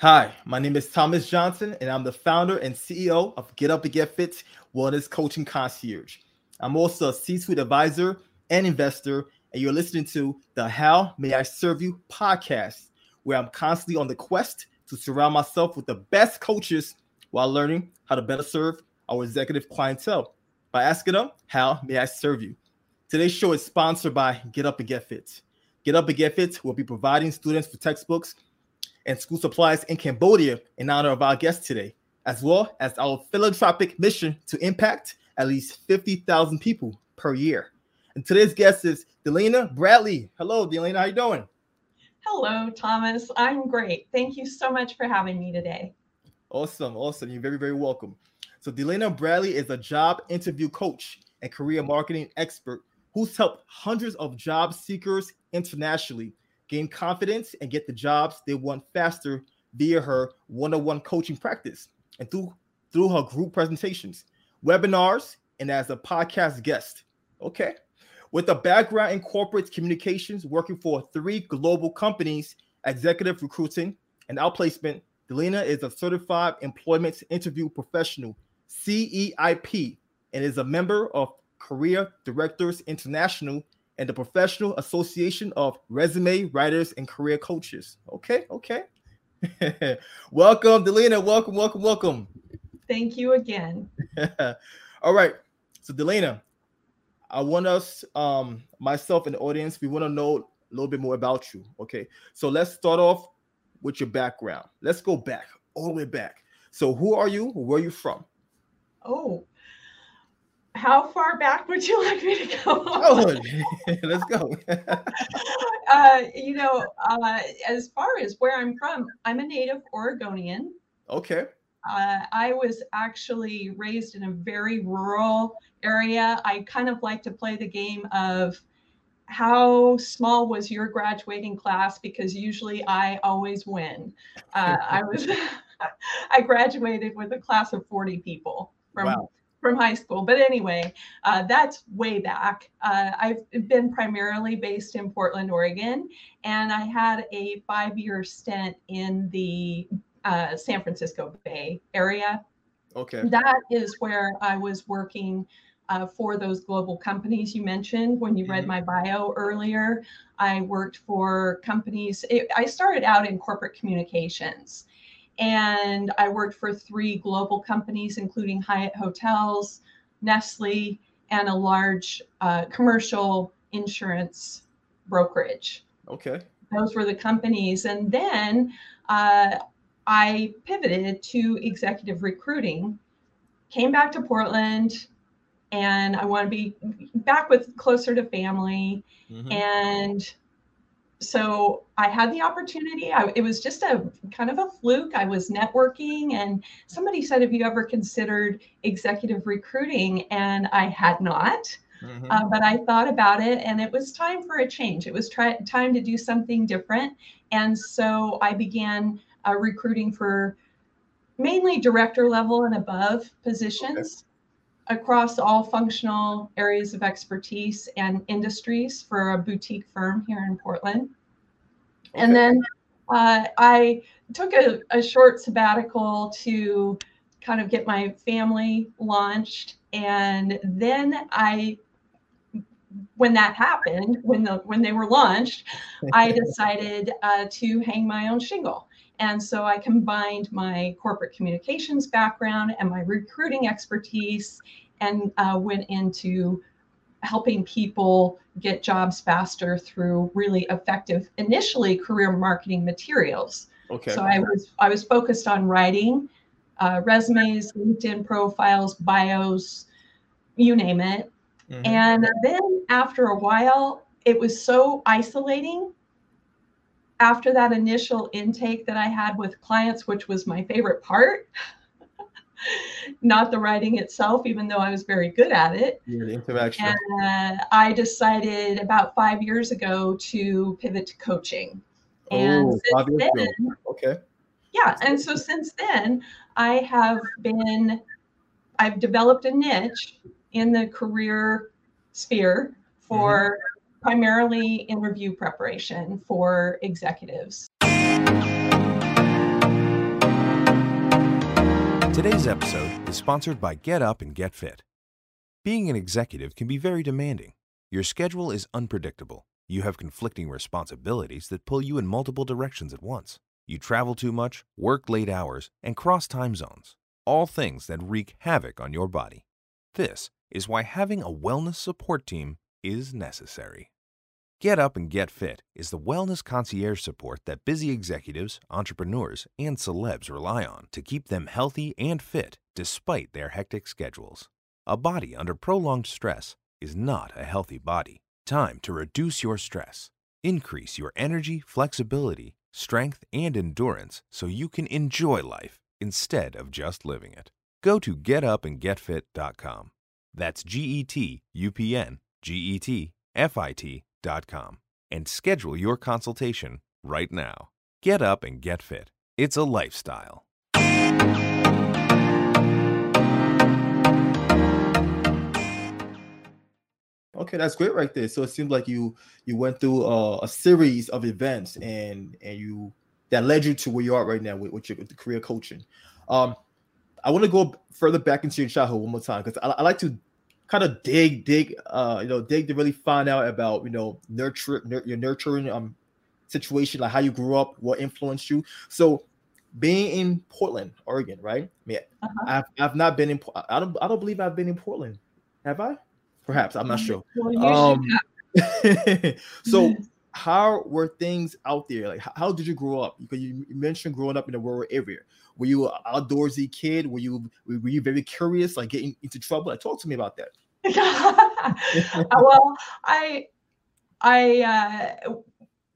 Hi, my name is Thomas Johnson, and I'm the founder and CEO of Get Up and Get Fit Wellness Coaching Concierge. I'm also a C suite advisor and investor, and you're listening to the How May I Serve You podcast, where I'm constantly on the quest to surround myself with the best coaches while learning how to better serve our executive clientele by asking them, How may I serve you? Today's show is sponsored by Get Up and Get Fit. Get Up and Get Fit will be providing students with textbooks and school supplies in Cambodia in honor of our guest today, as well as our philanthropic mission to impact at least 50,000 people per year. And today's guest is Dalena Bradley. Hello, Dalena. How you doing? Hello, Thomas. I'm great. Thank you so much for having me today. Awesome. Awesome. You're very, very welcome. So, Dalena Bradley is a job interview coach and career marketing expert who's helped hundreds of job seekers internationally gain confidence and get the jobs they want faster via her one-on-one coaching practice and through through her group presentations, webinars, and as a podcast guest. Okay. With a background in corporate communications, working for three global companies, executive recruiting, and outplacement, Dalena is a certified employment interview professional, CEIP, and is a member of Career Directors International and the Professional Association of Resume Writers and Career Coaches. Okay, okay. welcome, Dalena. Welcome, welcome, welcome. Thank you again. All right. So, Dalena, I want us, um, myself and the audience, we want to know a little bit more about you. Okay. So let's start off with your background. Let's go back, all the way back. So, who are you? Where are you from? Oh, how far back would you like me to go? Oh, let's go. uh, you know, uh, as far as where I'm from, I'm a native Oregonian. Okay. Uh, I was actually raised in a very rural area. I kind of like to play the game of how small was your graduating class because usually I always win. Uh, I was I graduated with a class of 40 people from wow from high school. But anyway, uh, that's way back. Uh, I've been primarily based in Portland, Oregon, and I had a five year stint in the uh, San Francisco Bay Area. Okay. That is where I was working. Uh, for those global companies you mentioned when you read mm-hmm. my bio earlier, I worked for companies. It, I started out in corporate communications and I worked for three global companies, including Hyatt Hotels, Nestle, and a large uh, commercial insurance brokerage. Okay. Those were the companies. And then uh, I pivoted to executive recruiting, came back to Portland, and I want to be back with closer to family. Mm-hmm. And so I had the opportunity. I, it was just a kind of a fluke. I was networking, and somebody said, Have you ever considered executive recruiting? And I had not. Mm-hmm. Uh, but I thought about it, and it was time for a change. It was try- time to do something different. And so I began uh, recruiting for mainly director level and above positions. Okay across all functional areas of expertise and industries for a boutique firm here in Portland. Okay. And then uh, I took a, a short sabbatical to kind of get my family launched. And then I when that happened, when the when they were launched, I decided uh, to hang my own shingle. And so I combined my corporate communications background and my recruiting expertise and uh, went into helping people get jobs faster through really effective initially career marketing materials. Okay. So I was I was focused on writing uh, resumes, LinkedIn profiles, bios, you name it. Mm-hmm. And then after a while, it was so isolating after that initial intake that I had with clients, which was my favorite part, not the writing itself, even though I was very good at it. Yeah, the interaction. And uh, I decided about five years ago to pivot to coaching. And oh, five years then, ago. Okay. Yeah. And so since then, I have been, I've developed a niche in the career sphere for primarily interview preparation for executives. Today's episode is sponsored by Get Up and Get Fit. Being an executive can be very demanding. Your schedule is unpredictable. You have conflicting responsibilities that pull you in multiple directions at once. You travel too much, work late hours, and cross time zones. All things that wreak havoc on your body. This is why having a wellness support team is necessary. Get Up and Get Fit is the wellness concierge support that busy executives, entrepreneurs, and celebs rely on to keep them healthy and fit despite their hectic schedules. A body under prolonged stress is not a healthy body. Time to reduce your stress, increase your energy, flexibility, strength, and endurance so you can enjoy life instead of just living it. Go to getupandgetfit.com. That's G E T U P N G E T F I T com and schedule your consultation right now. Get up and get fit. It's a lifestyle. Okay, that's great right there. So it seems like you you went through uh, a series of events and and you that led you to where you are right now with, with your with career coaching. Um, I want to go further back into your childhood one more time because I, I, like to kind of dig, dig, uh, you know, dig to really find out about, you know, nurture nur- your nurturing um situation, like how you grew up, what influenced you. So, being in Portland, Oregon, right? I mean, uh-huh. I've I've not been in. I don't I don't believe I've been in Portland. Have I? Perhaps I'm not sure. um, so how were things out there? Like, how, did you grow up? Because you, you, mentioned growing up in a rural area. Were you an outdoorsy kid? Were you were you very curious, like getting into trouble? Like, talk to me about that. well, I, I, uh,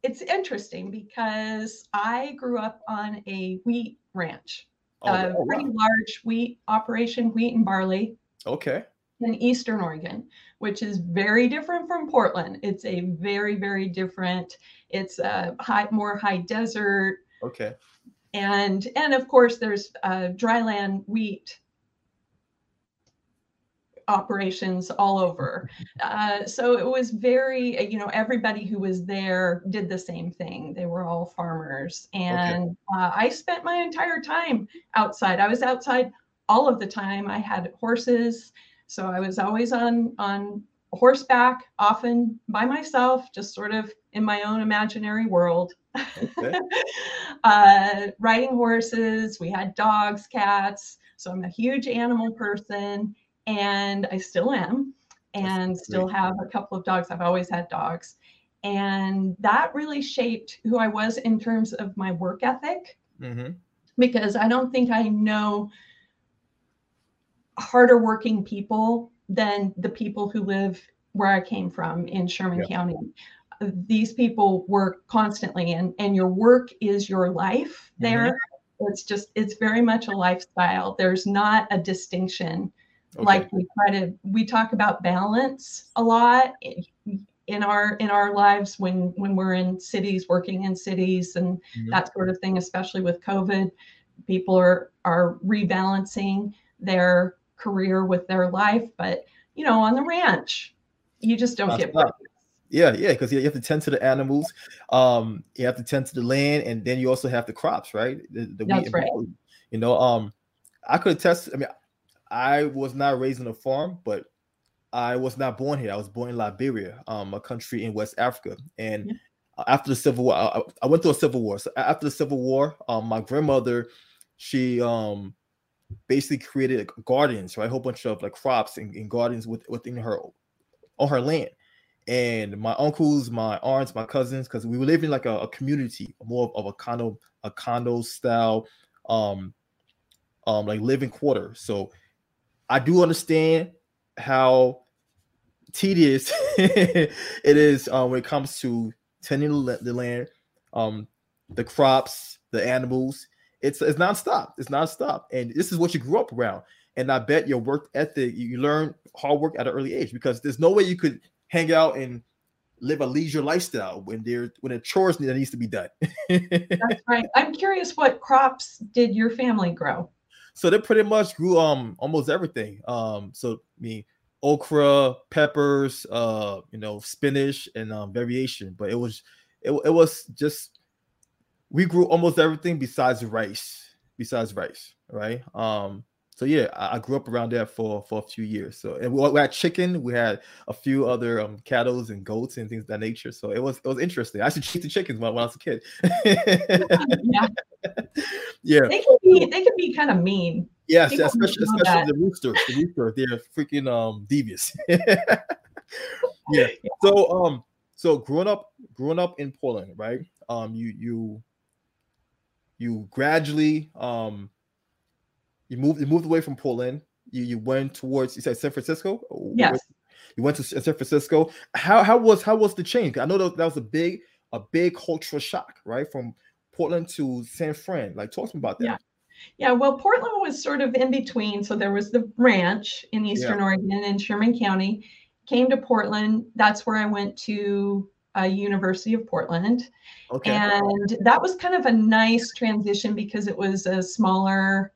it's interesting because I grew up on a wheat ranch, oh, a oh, pretty wow. large wheat operation, wheat and barley. Okay in Eastern Oregon, which is very different from Portland. It's a very, very different. It's a high, more high desert. Okay. And and of course, there's uh, dryland wheat operations all over. Uh, so it was very, you know, everybody who was there did the same thing. They were all farmers. And okay. uh, I spent my entire time outside. I was outside all of the time. I had horses so I was always on on horseback, often by myself, just sort of in my own imaginary world. Okay. uh, riding horses. We had dogs, cats. So I'm a huge animal person, and I still am, and still have a couple of dogs. I've always had dogs, and that really shaped who I was in terms of my work ethic. Mm-hmm. Because I don't think I know harder working people than the people who live where I came from in Sherman yeah. County. These people work constantly, and and your work is your life mm-hmm. there. Mm-hmm. It's just it's very much a lifestyle. There's not a distinction. Okay. Like we try to we talk about balance a lot in our in our lives when when we're in cities working in cities and mm-hmm. that sort of thing especially with covid people are are rebalancing their career with their life. But you know, on the ranch, you just don't That's get. Yeah, yeah, because you have to tend to the animals, um, you have to tend to the land, and then you also have the crops, right? The, the That's right. You know, um, I could attest. I mean, I was not raised on a farm, but I was not born here. I was born in Liberia, um, a country in West Africa, and yeah. after the Civil War, I, I, went through a Civil War. So after the Civil War, um, my grandmother, she um basically created gardens, right? A whole bunch of like crops and, and gardens with, within her on her land. And my uncles, my aunts, my cousins, because we were living like a, a, community, more of a condo, a condo style, um, um, like living quarter. So I do understand how tedious it is um, when it comes to tending the land, um, the crops, the animals, it's it's nonstop. It's nonstop, and this is what you grew up around. And I bet your work ethic, you learn hard work at an early age because there's no way you could hang out and live a leisure lifestyle when there when a chores that needs to be done. That's right. I'm curious, what crops did your family grow? So they pretty much grew um almost everything. Um, so I mean okra, peppers, uh, you know, spinach, and um, variation. But it was it, it was just we grew almost everything besides rice. Besides rice, right? Um, so yeah, I, I, grew up around there for for a few years. So and we, we had chicken, we had a few other um cattle and goats and things of that nature. So it was it was interesting. I used to chase the chickens when, when I was a kid. yeah. yeah. They can be they can be kind of mean. Yes, People especially especially the roosters. The rooster, they're freaking um devious. yeah. So um so growing up growing up in Poland, right? Um you you you gradually um you moved you moved away from Portland. You you went towards you said San Francisco. Yes. You went to San Francisco. How how was how was the change? I know that, that was a big a big cultural shock, right? From Portland to San Fran. Like, talk to me about that. Yeah. Yeah, well, Portland was sort of in between. So there was the ranch in Eastern yeah. Oregon in Sherman County. Came to Portland. That's where I went to uh, University of Portland. Okay. And that was kind of a nice transition because it was a smaller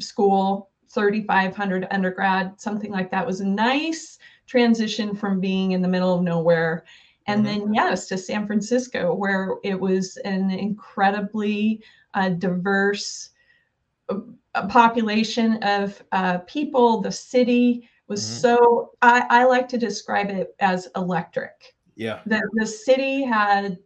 school, 3,500 undergrad, something like that. Was a nice transition from being in the middle of nowhere. And mm-hmm. then, yes, to San Francisco, where it was an incredibly uh, diverse uh, population of uh, people. The city was mm-hmm. so, I, I like to describe it as electric. Yeah. The, the city had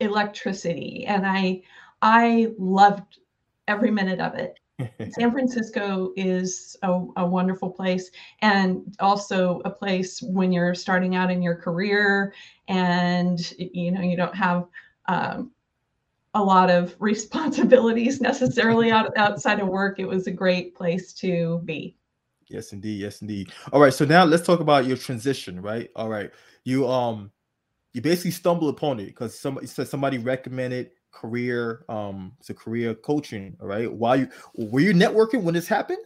electricity, and I, I loved every minute of it. San Francisco is a, a, wonderful place and also a place when you're starting out in your career and you know you don't have um, a lot of responsibilities necessarily out, outside of work. It was a great place to be. Yes, indeed. Yes, indeed. All right. So now let's talk about your transition, right? All right. You um you basically stumble upon it because somebody said somebody recommended career um to career coaching right? Why you were you networking when this happened?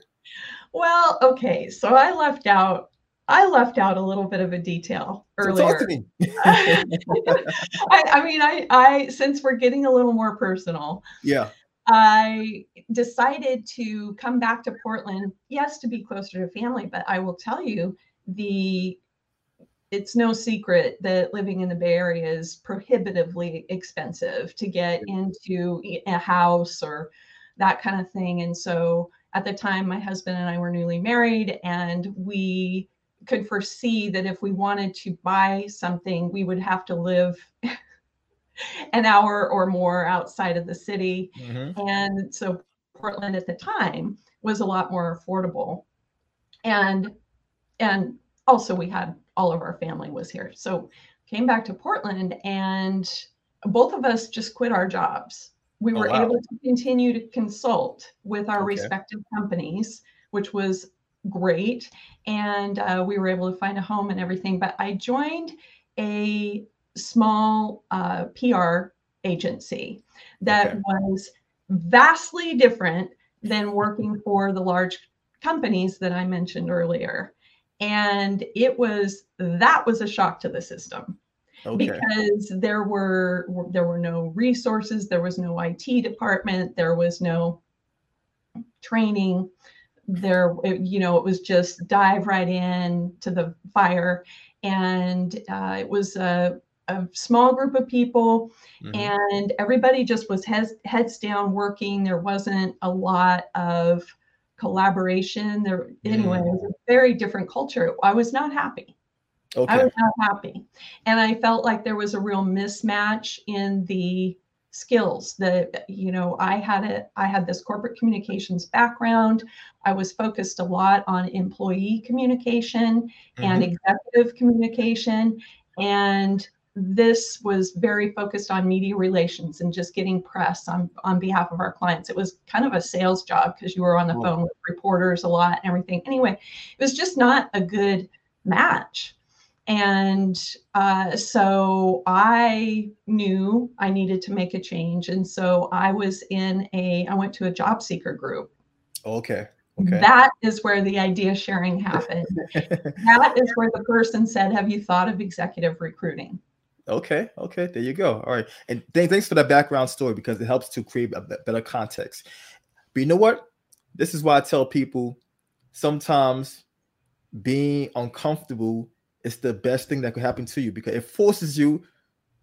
Well okay so i left out i left out a little bit of a detail earlier. so me. I, I mean i i since we're getting a little more personal yeah. I decided to come back to Portland, yes, to be closer to family, but I will tell you the it's no secret that living in the Bay Area is prohibitively expensive to get into a house or that kind of thing. And so at the time, my husband and I were newly married, and we could foresee that if we wanted to buy something, we would have to live an hour or more outside of the city. Mm-hmm. And so Portland at the time was a lot more affordable. And and also we had all of our family was here. So came back to Portland and both of us just quit our jobs. We oh, were oh, wow. able to continue to consult with our okay. respective companies, which was great. And uh, we were able to find a home and everything. But I joined a small uh, PR agency that okay. was vastly different than working for the large companies that I mentioned earlier and it was that was a shock to the system okay. because there were there were no resources there was no IT department there was no training there you know it was just dive right in to the fire and uh, it was a, a, small group of people mm-hmm. and everybody just was heads, heads down working there wasn't a lot of collaboration. There anyway, it was a very different culture. I was not happy. Okay. I was not happy. And I felt like there was a real mismatch in the skills that you know I had it I had this corporate communications background. I was focused a lot on employee communication mm-hmm. and executive communication and this was very focused on media relations and just getting press on, on behalf of our clients. It was kind of a sales job because you were on the oh. phone with reporters a lot and everything. Anyway, it was just not a good match. And uh, so I knew I needed to make a change. And so I was in a, I went to a job seeker group. Okay. Okay. That is where the idea sharing happened. that is where the person said, Have you thought of executive recruiting? Okay, okay, there you go. All right, and th- thanks for that background story because it helps to create a better context. But you know what? This is why I tell people sometimes being uncomfortable is the best thing that could happen to you because it forces you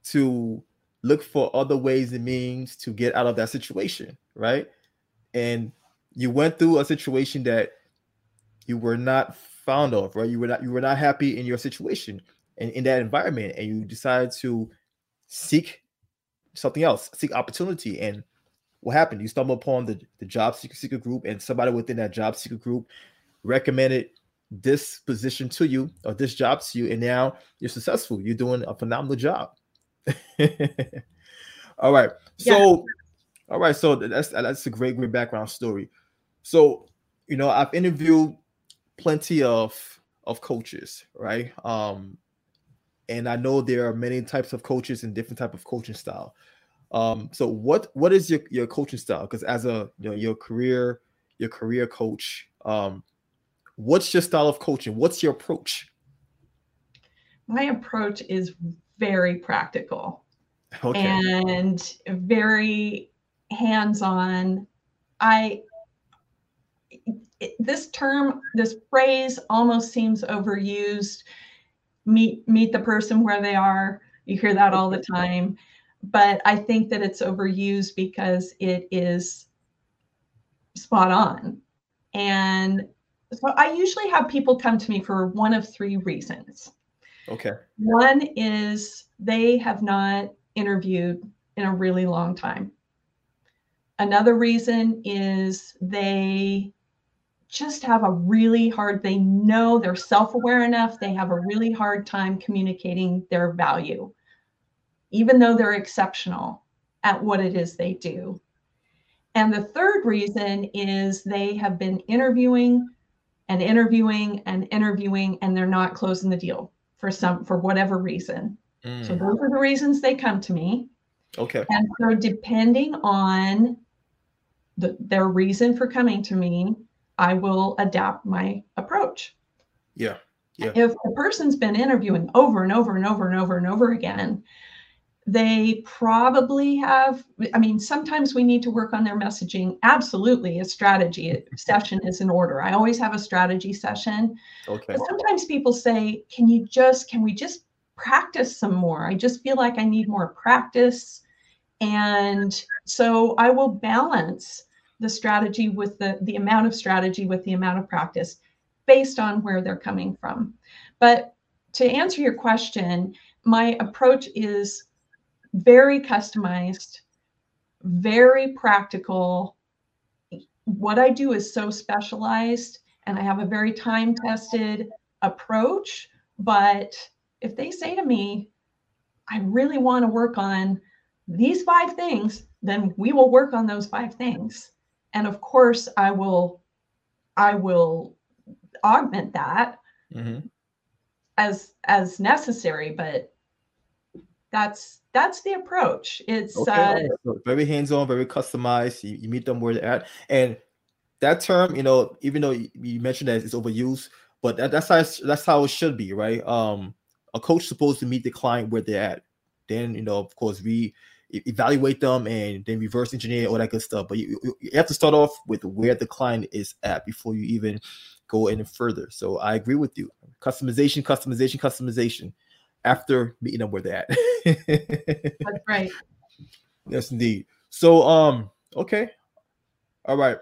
to look for other ways and means to get out of that situation, right? And you went through a situation that you were not fond of, right? You were not you were not happy in your situation and in that environment, and you decide to seek something else, seek opportunity. And what happened? You stumble upon the, the job seeker, seeker group, and somebody within that job seeker group recommended this position to you or this job to you, and now you're successful. You're doing a phenomenal job. all right. So, yeah. all right. So that's that's a great, great background story. So, you know, I've interviewed plenty of of coaches, right? Um, and I know there are many types of coaches and different type of coaching style. Um, so what what is your your coaching style? Because as a you know your career your career coach, um, what's your style of coaching? What's your approach? My approach is very practical okay. and very hands-on. I this term, this phrase almost seems overused. Meet meet the person where they are. You hear that all the time, but I think that it's overused because it is spot on. And so I usually have people come to me for one of three reasons. Okay. One is they have not interviewed in a really long time. Another reason is they just have a really hard they know they're self-aware enough they have a really hard time communicating their value even though they're exceptional at what it is they do. And the third reason is they have been interviewing and interviewing and interviewing and they're not closing the deal for some for whatever reason. Mm. so those are the reasons they come to me. Okay. And so depending on the, their reason for coming to me I will adapt my approach. Yeah. Yeah. If the person's been interviewing over and over and over and over and over again, they probably have i mean sometimes we need to work on their messaging absolutely a strategy session is in order i always have a strategy session okay but sometimes people say can you just can we just practice some more i just feel like i need more practice and so i will balance the strategy with the, the amount of strategy with the amount of practice based on where they're coming from. But to answer your question, my approach is very customized, very practical. What I do is so specialized, and I have a very time tested approach. But if they say to me, I really want to work on these five things, then we will work on those five things and of course i will i will augment that mm-hmm. as as necessary but that's that's the approach. It's okay. uh, very hands-on very customized. You, you, meet them where they're at. And that term you know even though you, you mentioned that it's overused but that, that's how that's how it should be right? Um a coach supposed to meet the client where they're at. Then you know of course we evaluate them and then reverse engineer all that good stuff. But you, you have to start off with where the client is at before you even go any further. So I agree with you. Customization, customization, customization after meeting them where they're at. That's right. Yes, indeed. So um, okay. All right.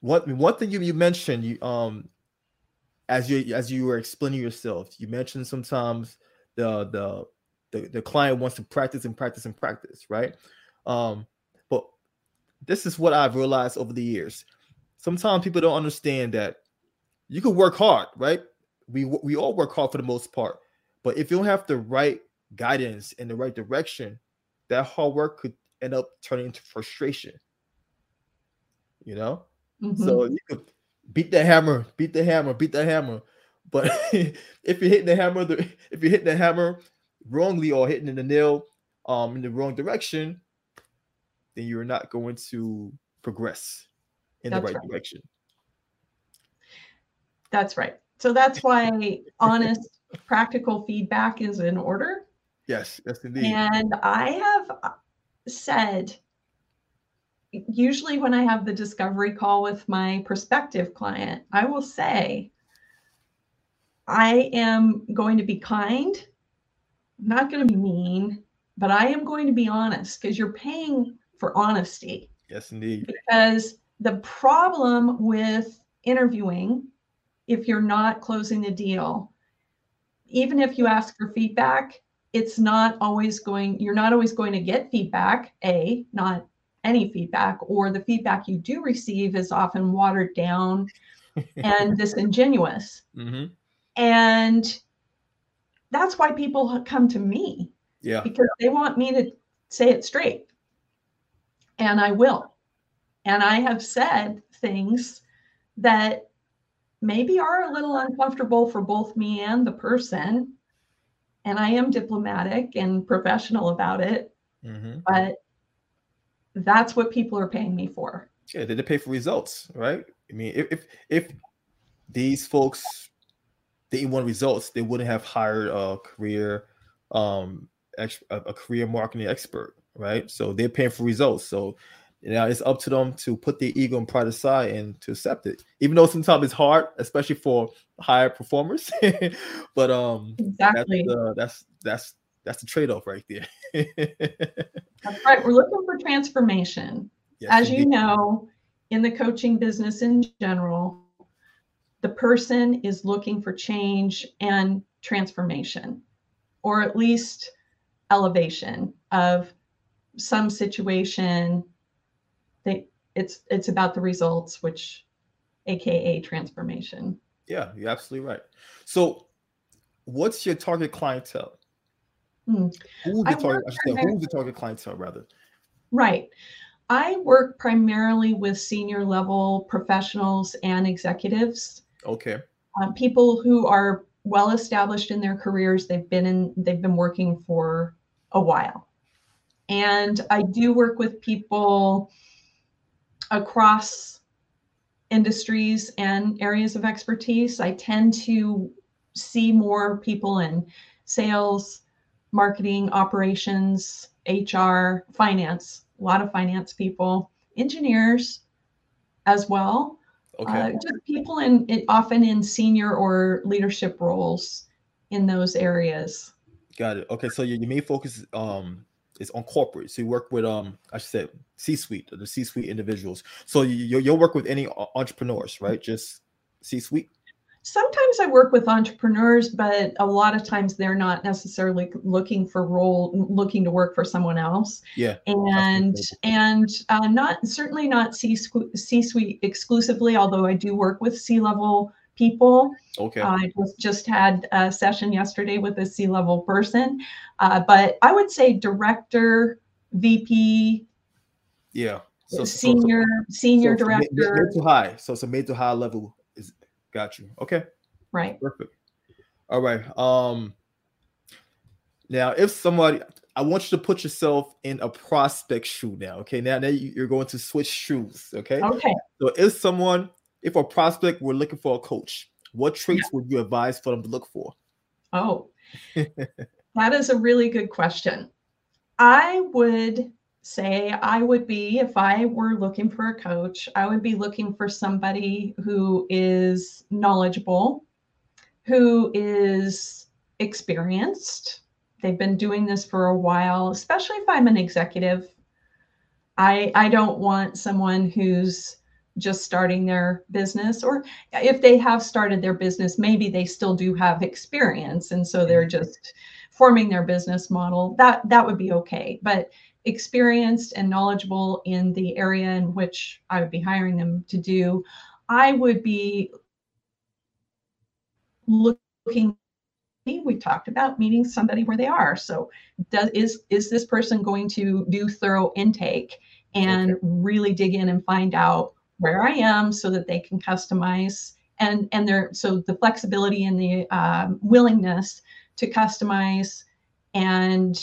What one thing you, you mentioned, you um as you as you were explaining yourself, you mentioned sometimes the the the, the client wants to practice and practice and practice, right? Um, but this is what I've realized over the years. Sometimes people don't understand that you can work hard, right? We we all work hard for the most part, but if you don't have the right guidance in the right direction, that hard work could end up turning into frustration. You know, mm-hmm. so you could beat the hammer, beat the hammer, beat the hammer. But if you're hitting the hammer, the, if you're hitting the hammer wrongly or hitting in the nail um in the wrong direction, then you're not going to progress in that's the right, right, direction. That's right. So that's why honest, practical feedback is in order. Yes, yes, indeed. And I have uh, said, usually when I have the discovery call with my prospective client, I will say, I am going to be kind not going to be mean, but I am going to be honest because you're paying for honesty. Yes, indeed. Because the problem with interviewing, if you're not closing the deal, even if you ask for feedback, it's not always going, you're not always going to get feedback, A, not any feedback, or the feedback you do receive is often watered down and disingenuous. Mm-hmm. And that's why people come to me. Yeah. Because they want me to say it straight. And I will. And I have said things that maybe are a little uncomfortable for both me and the person. And I am diplomatic and professional about it. Mm-hmm. But that's what people are paying me for. Yeah, they pay for results, right? I mean, if if, if these folks didn't want results, they wouldn't have hired a career um ex- a career marketing expert, right? So they're paying for results. So you know, it's up to them to put their ego and pride aside and to accept it, even though sometimes it's hard, especially for higher performers. but um, exactly that's, uh, that's that's that's the trade-off right there. that's right. We're looking for transformation. Yes, As indeed. you know, in the coaching business in general, the person is looking for change and transformation, or at least elevation of some situation they it's it's about the results which aka transformation. Yeah you're absolutely right. So what's your target clientele? Hmm. who's the target I should say, who's the target clientele rather? Right. I work primarily with senior level professionals and executives okay um, people who are well established in their careers they've been in they've been working for a while and i do work with people across industries and areas of expertise. I tend to see more people in sales, marketing, operations, HR, finance, a lot of finance people, engineers as well. Okay. Uh, just people in, in often in senior or leadership roles in those areas. Got it. Okay, so your, your main focus um is on corporate. So you work with um I should say C-suite, the C-suite individuals. So you you'll work with any entrepreneurs, right? Just C-suite. Sometimes I work with entrepreneurs, but a lot of times they're not necessarily looking for role, looking to work for someone else. Yeah. And and uh, not certainly not C C-suite exclusively, although I do work with C-level people. Okay. Uh, I just, just had a session yesterday with a C level person. Uh, but I would say director, VP. Yeah. So, senior, so, senior so director. Mid, mid to high. So it's a mid to high level got you. Okay. Right. Perfect. All right. Um now if somebody I want you to put yourself in a prospect shoe now. Okay. Now, now you're going to switch shoes. Okay. Okay. So if someone if a prospect were looking for a coach, what traits yeah. would you advise for them to look for? Oh, that is a really good question. I would say I would be, if I were looking for a coach, I would be looking for somebody who is knowledgeable, who is experienced. They've been doing this for a while, especially if I'm an executive. I, I don't want someone who's just starting their business or if they have started their business maybe they still do have experience and so they're just forming their business model that that would be okay but experienced and knowledgeable in the area in which i would be hiring them to do i would be looking we talked about meeting somebody where they are so does is is this person going to do thorough intake and okay. really dig in and find out where I am so that they can customize and and there so the flexibility and the um, willingness to customize and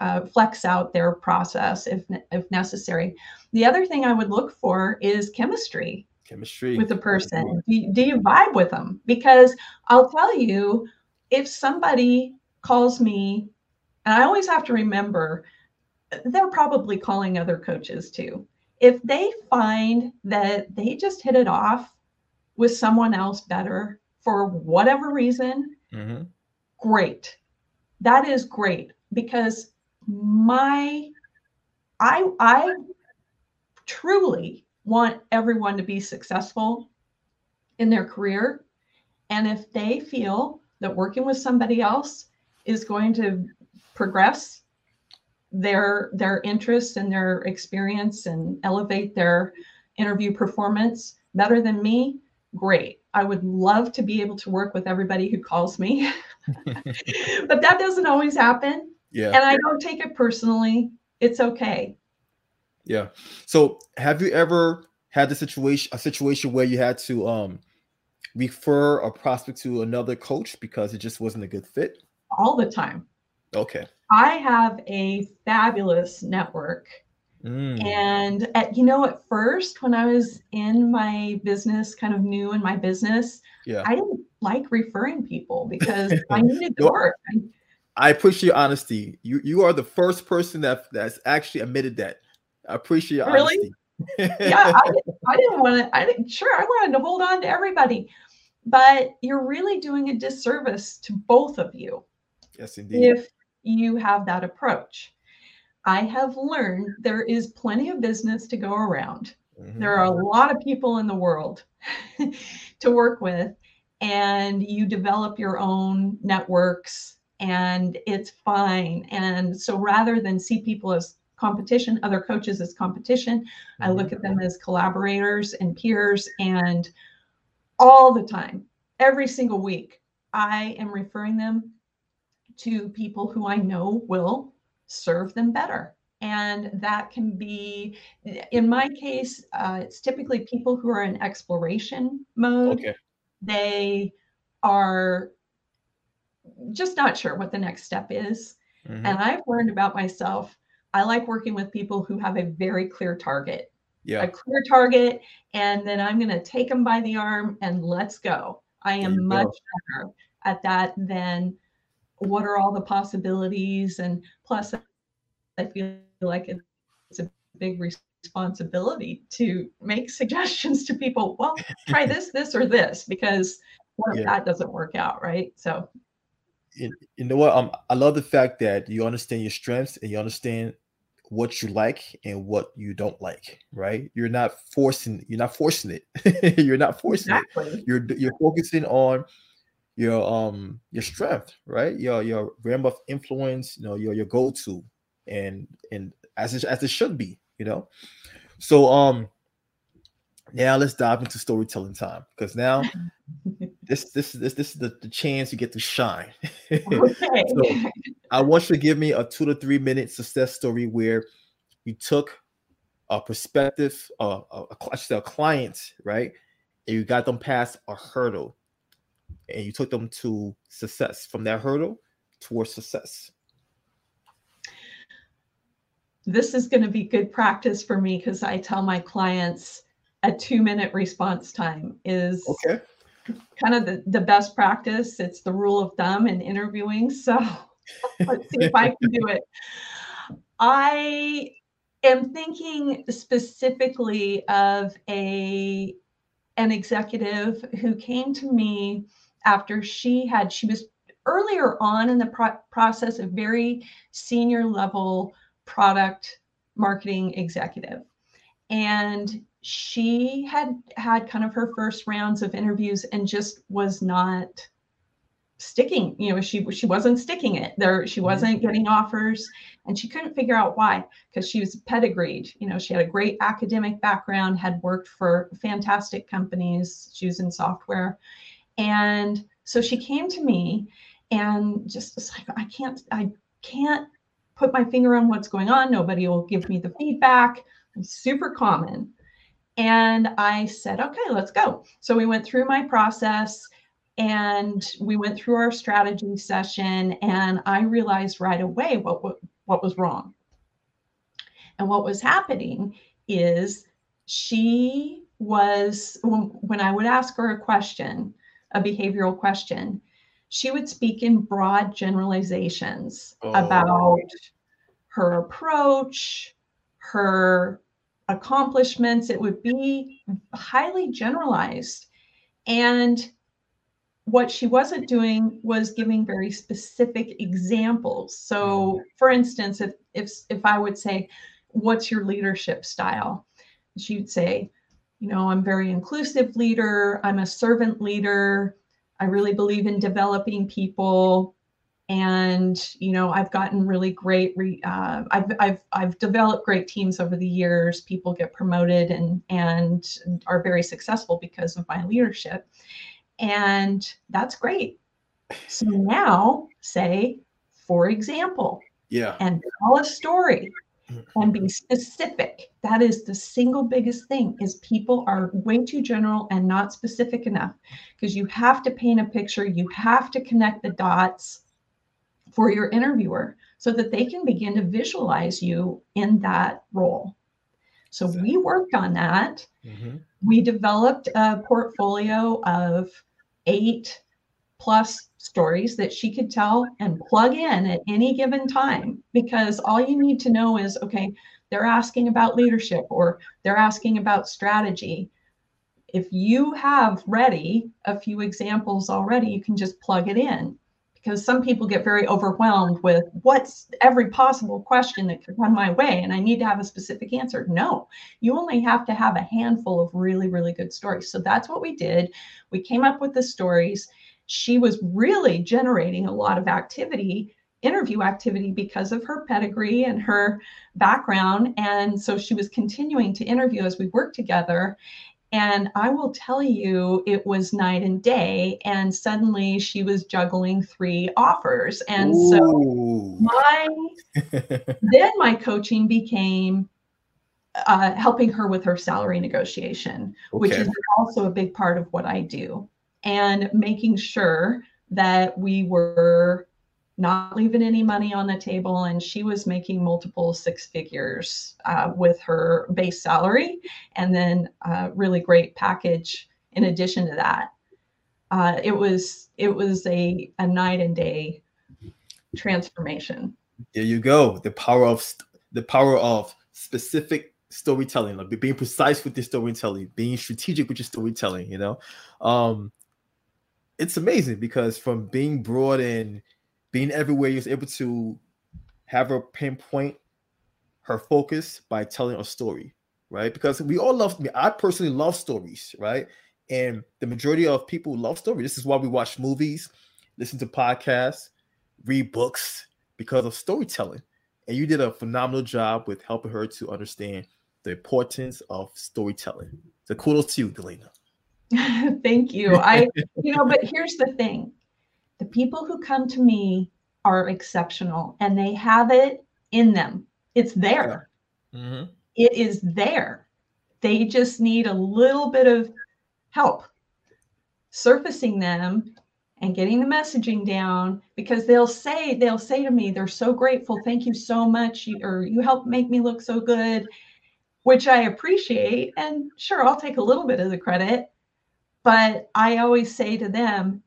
uh, flex out their process if if necessary. The other thing I would look for is chemistry. Chemistry with the person. Do, do you vibe with them? Because I'll tell you, if somebody calls me, and I always have to remember, they're probably calling other coaches too if they find that they just hit it off with someone else better for whatever reason, mm-hmm. great. That is great because my I I truly want everyone to be successful in their career. And if they feel that working with somebody else is going to progress their their interests and their experience and elevate their interview performance better than me, great. I would love to be able to work with everybody who calls me. but that doesn't always happen. Yeah. And I don't take it personally. It's okay. Yeah. So have you ever had the situation a situation where you had to um refer a prospect to another coach because it just wasn't a good fit? All the time. Okay. I have a fabulous network. Mm. And at, you know, at first, when I was in my business, kind of new in my business, Yeah. I didn't like referring people because I needed the work. I- appreciate your honesty. You you are the first person that that's actually admitted that. I appreciate your Really? honesty. yeah, I, didn't- I didn't want to. I didn't. Sure, I wanted to hold on to everybody, but you're really doing a disservice to both of you yes, indeed. if you have that approach. I have learned there is plenty of business to go around. Mhm. There are a lot of people in the world to work with, and you develop your own networks, and it's fine. And so rather than see people as competition, other coaches as competition, I Mhm. look at them as collaborators and peers, and all the time, every single week, I am referring them to people who I know will serve them better. And that can be, in my case, uh, it's typically people who are in exploration mode. Okay. They are just not sure what the next step is. Mhm. And I've learned about myself, I like working with people who have a very clear target Yeah. a clear target, and then I'm going to take them by the arm and let's go. I am much go. better at that than what are all the possibilities. And plus, I feel like it's a big responsibility to make suggestions to people. Well, try this, this, or this, because what if Yeah. that doesn't work out, right? So, you, you know what? Um, I love the fact that you understand your strengths and you understand what you like and what you don't like. Right? You're not forcing. You're not forcing it. you're not forcing it. exactly. You're you're focusing on your um your strength, right? Your your realm of influence. You know, your your go to, and and as it, as it should be. You know. So um. Now let's dive into storytelling time because now this this this this is the, the chance you get to shine. Okay. So- I want you to give me a two to three minute success story where you took a perspective, uh, a, a, I should say a client, right? And you got them past a hurdle and you took them to success from that hurdle towards success. this is going to be good practice for me because I tell my clients a two minute response time is Okay. kind of the, the best practice. It's the rule of thumb in interviewing. So let's see if I can do it. I am thinking specifically of a an executive who came to me after she had she was earlier on in the pro- process a very senior level product marketing executive. And she had had kind of her first rounds of interviews and just was not sticking you know she she wasn't sticking it there. She Mhm. wasn't getting offers and she couldn't figure out why because she was pedigreed you know she had a great academic background had worked for fantastic companies she was in software and so she came to me and just was like i can't i can't put my finger on what's going on. Nobody will give me the feedback. It's super common. And i said okay let's go. So we went through my process and we went through our strategy session and i realized right away what what, what was wrong. And what was happening is she was when, when i would ask her a question a behavioral question. She would speak in broad generalizations Oh. about her approach her accomplishments. It would be highly generalized. And what she wasn't doing was giving very specific examples. So mm-hmm. for instance if if if i would say what's your leadership style? She'd say, you know, I'm very inclusive leader. I'm a servant leader. I really believe in developing people. And you know, I've gotten really great. Re, uh, I've I've I've developed great teams over the years. People get promoted and and are very successful because of my leadership, and that's great. So now, say, for example, Yeah. and tell a story and be specific. That is the single biggest thing is people are way too general and not specific enough. Because you have to paint a picture you have to connect the dots for your interviewer so that they can begin to visualize you in that role. So we worked on that. Mhm. we developed a portfolio of eight plus stories that she could tell and plug in at any given time because all you need to know is okay they're asking about leadership or they're asking about strategy. If you have ready a few examples already you can just plug it in because some people get very overwhelmed with what's every possible question that could run my way and i need to have a specific answer. No you only have to have a handful of really really good stories. So that's what we did. We came up with the stories she was really generating a lot of activity interview activity because of her pedigree and her background. And so she was continuing to interview as we worked together. And i will tell you it was night and day and suddenly she was juggling three offers. And so my then my coaching became uh, helping her with her salary negotiation, which is also a big part of what I do, and making sure that we were not leaving any money on the table. And she was making multiple six figures uh, with her base salary, and then a really great package in addition to that. Uh, it was it was a, a night and day transformation. There you go. The power of the power of specific storytelling, like being precise with your storytelling, being strategic with your storytelling. You know, um, it's amazing because from being broad and being everywhere, you're able to have her pinpoint her focus by telling a story, right? Because we all love. Me. I personally love stories, right? And the majority of people love stories. This is why we watch movies, listen to podcasts, read books because of storytelling. And you did a phenomenal job with helping her to understand the importance of storytelling. So kudos to you, Dalena. Thank you. I, you know, but here's the thing the people who come to me are exceptional and they have it in them. It's there, Mm-hmm. it is there. They just need a little bit of help surfacing them and getting the messaging down because they'll say they'll say to me they're so grateful thank you so much you, or you helped make me look so good which i appreciate and sure i'll take a little bit of the credit but i always say to them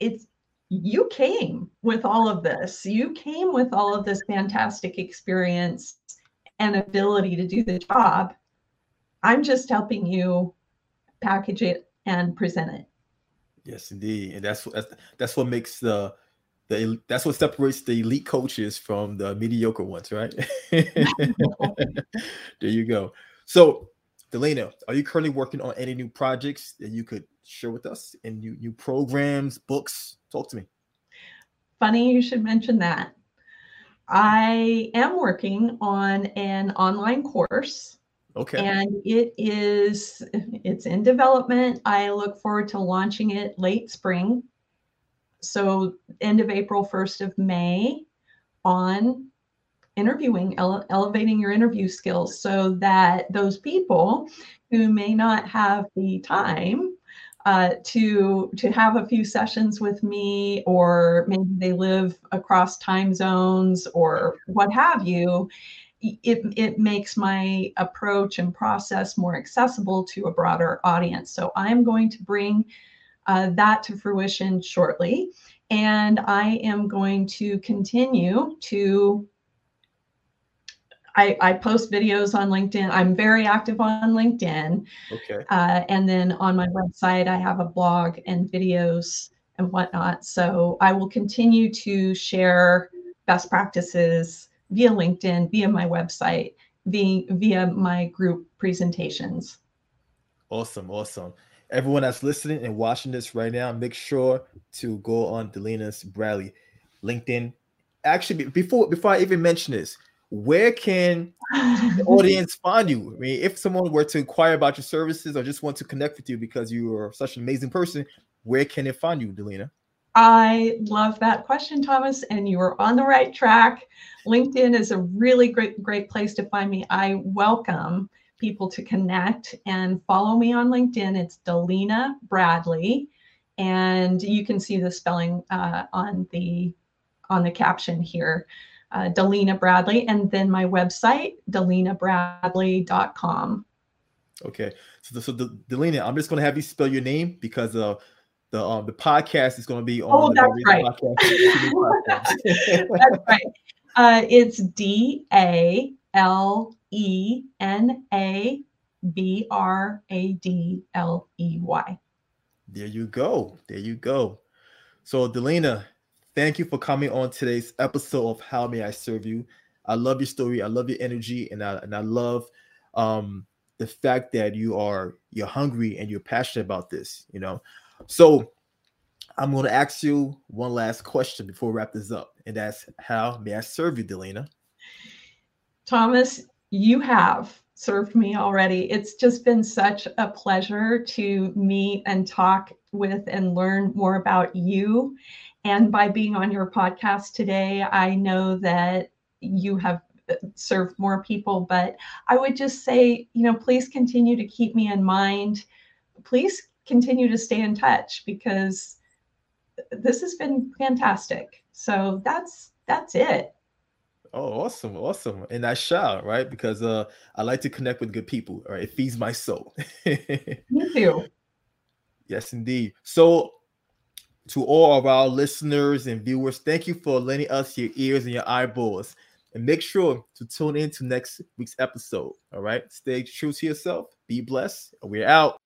it's you came with all of this you came with all of this fantastic experience and ability to do the job i'm just helping you package it and present it Yes, indeed, and that's that's that's what makes the the that's what separates the elite coaches from the mediocre ones, right? there you go. So, Dalena, are you currently working on any new projects that you could share with us? And new new programs, books? Talk to me. funny you should mention that i am working on an online course Okay. and it is it's in development i look forward to launching it late spring so end of april 1st of may on interviewing ele- elevating your interview skills so that those people who may not have the time uh, to to have a few sessions with me or maybe they live across time zones or what have you it, it makes my approach and process more accessible to a broader audience. So I'm going to bring uh, that to fruition shortly. And I am going to continue to. I, I post videos on LinkedIn. I'm very active on LinkedIn. Okay. Uh, and then on my website, I have a blog and videos and whatnot. So I will continue to share best practices via LinkedIn, via my website, via, via my group presentations. Awesome, awesome. Everyone that's listening and watching this right now, make sure to go on Dalena Bradley LinkedIn. Actually, before before I even mention this, where can the audience find you? I mean, if someone were to inquire about your services or just want to connect with you because you are such an amazing person, where can they find you, Dalena? I love that question, Thomas, and you are on the right track. LinkedIn is a really great, great place to find me. I welcome people to connect and follow me on LinkedIn. It's Dalena Bradley, and you can see the spelling uh, on the on the caption here. Uh, Dalena Bradley, and then my website, dalenabradley.com. Okay, so, so Dalena, I'm just going to have you spell your name because uh, the um, the podcast is going to be on. Oh, that's right. that's right. Uh, it's D A L E N A B R A D L E Y. There you go. There you go. So, Dalena, thank you for coming on today's episode of How May I Serve You. I love your story. I love your energy, and I and I love um, the fact that you are you're hungry and you're passionate about this. You know, so I'm going to ask you one last question before we wrap this up, and that's how may I serve you, Dalena? Thomas, you have served me already. It's just been such a pleasure to meet and talk with and learn more about you. And by being on your podcast today, I know that you have served more people. But I would just say, you know, please continue to keep me in mind. Please continue to stay in touch because this has been fantastic. So that's that's it. Oh, awesome, awesome. And I shall, right? Because uh I like to connect with good people, right? It feeds my soul. Me too. Yes, indeed. So to all of our listeners and viewers, thank you for lending us your ears and your eyeballs. And make sure to tune in to next week's episode. All right. Stay true to yourself. Be blessed. We're out.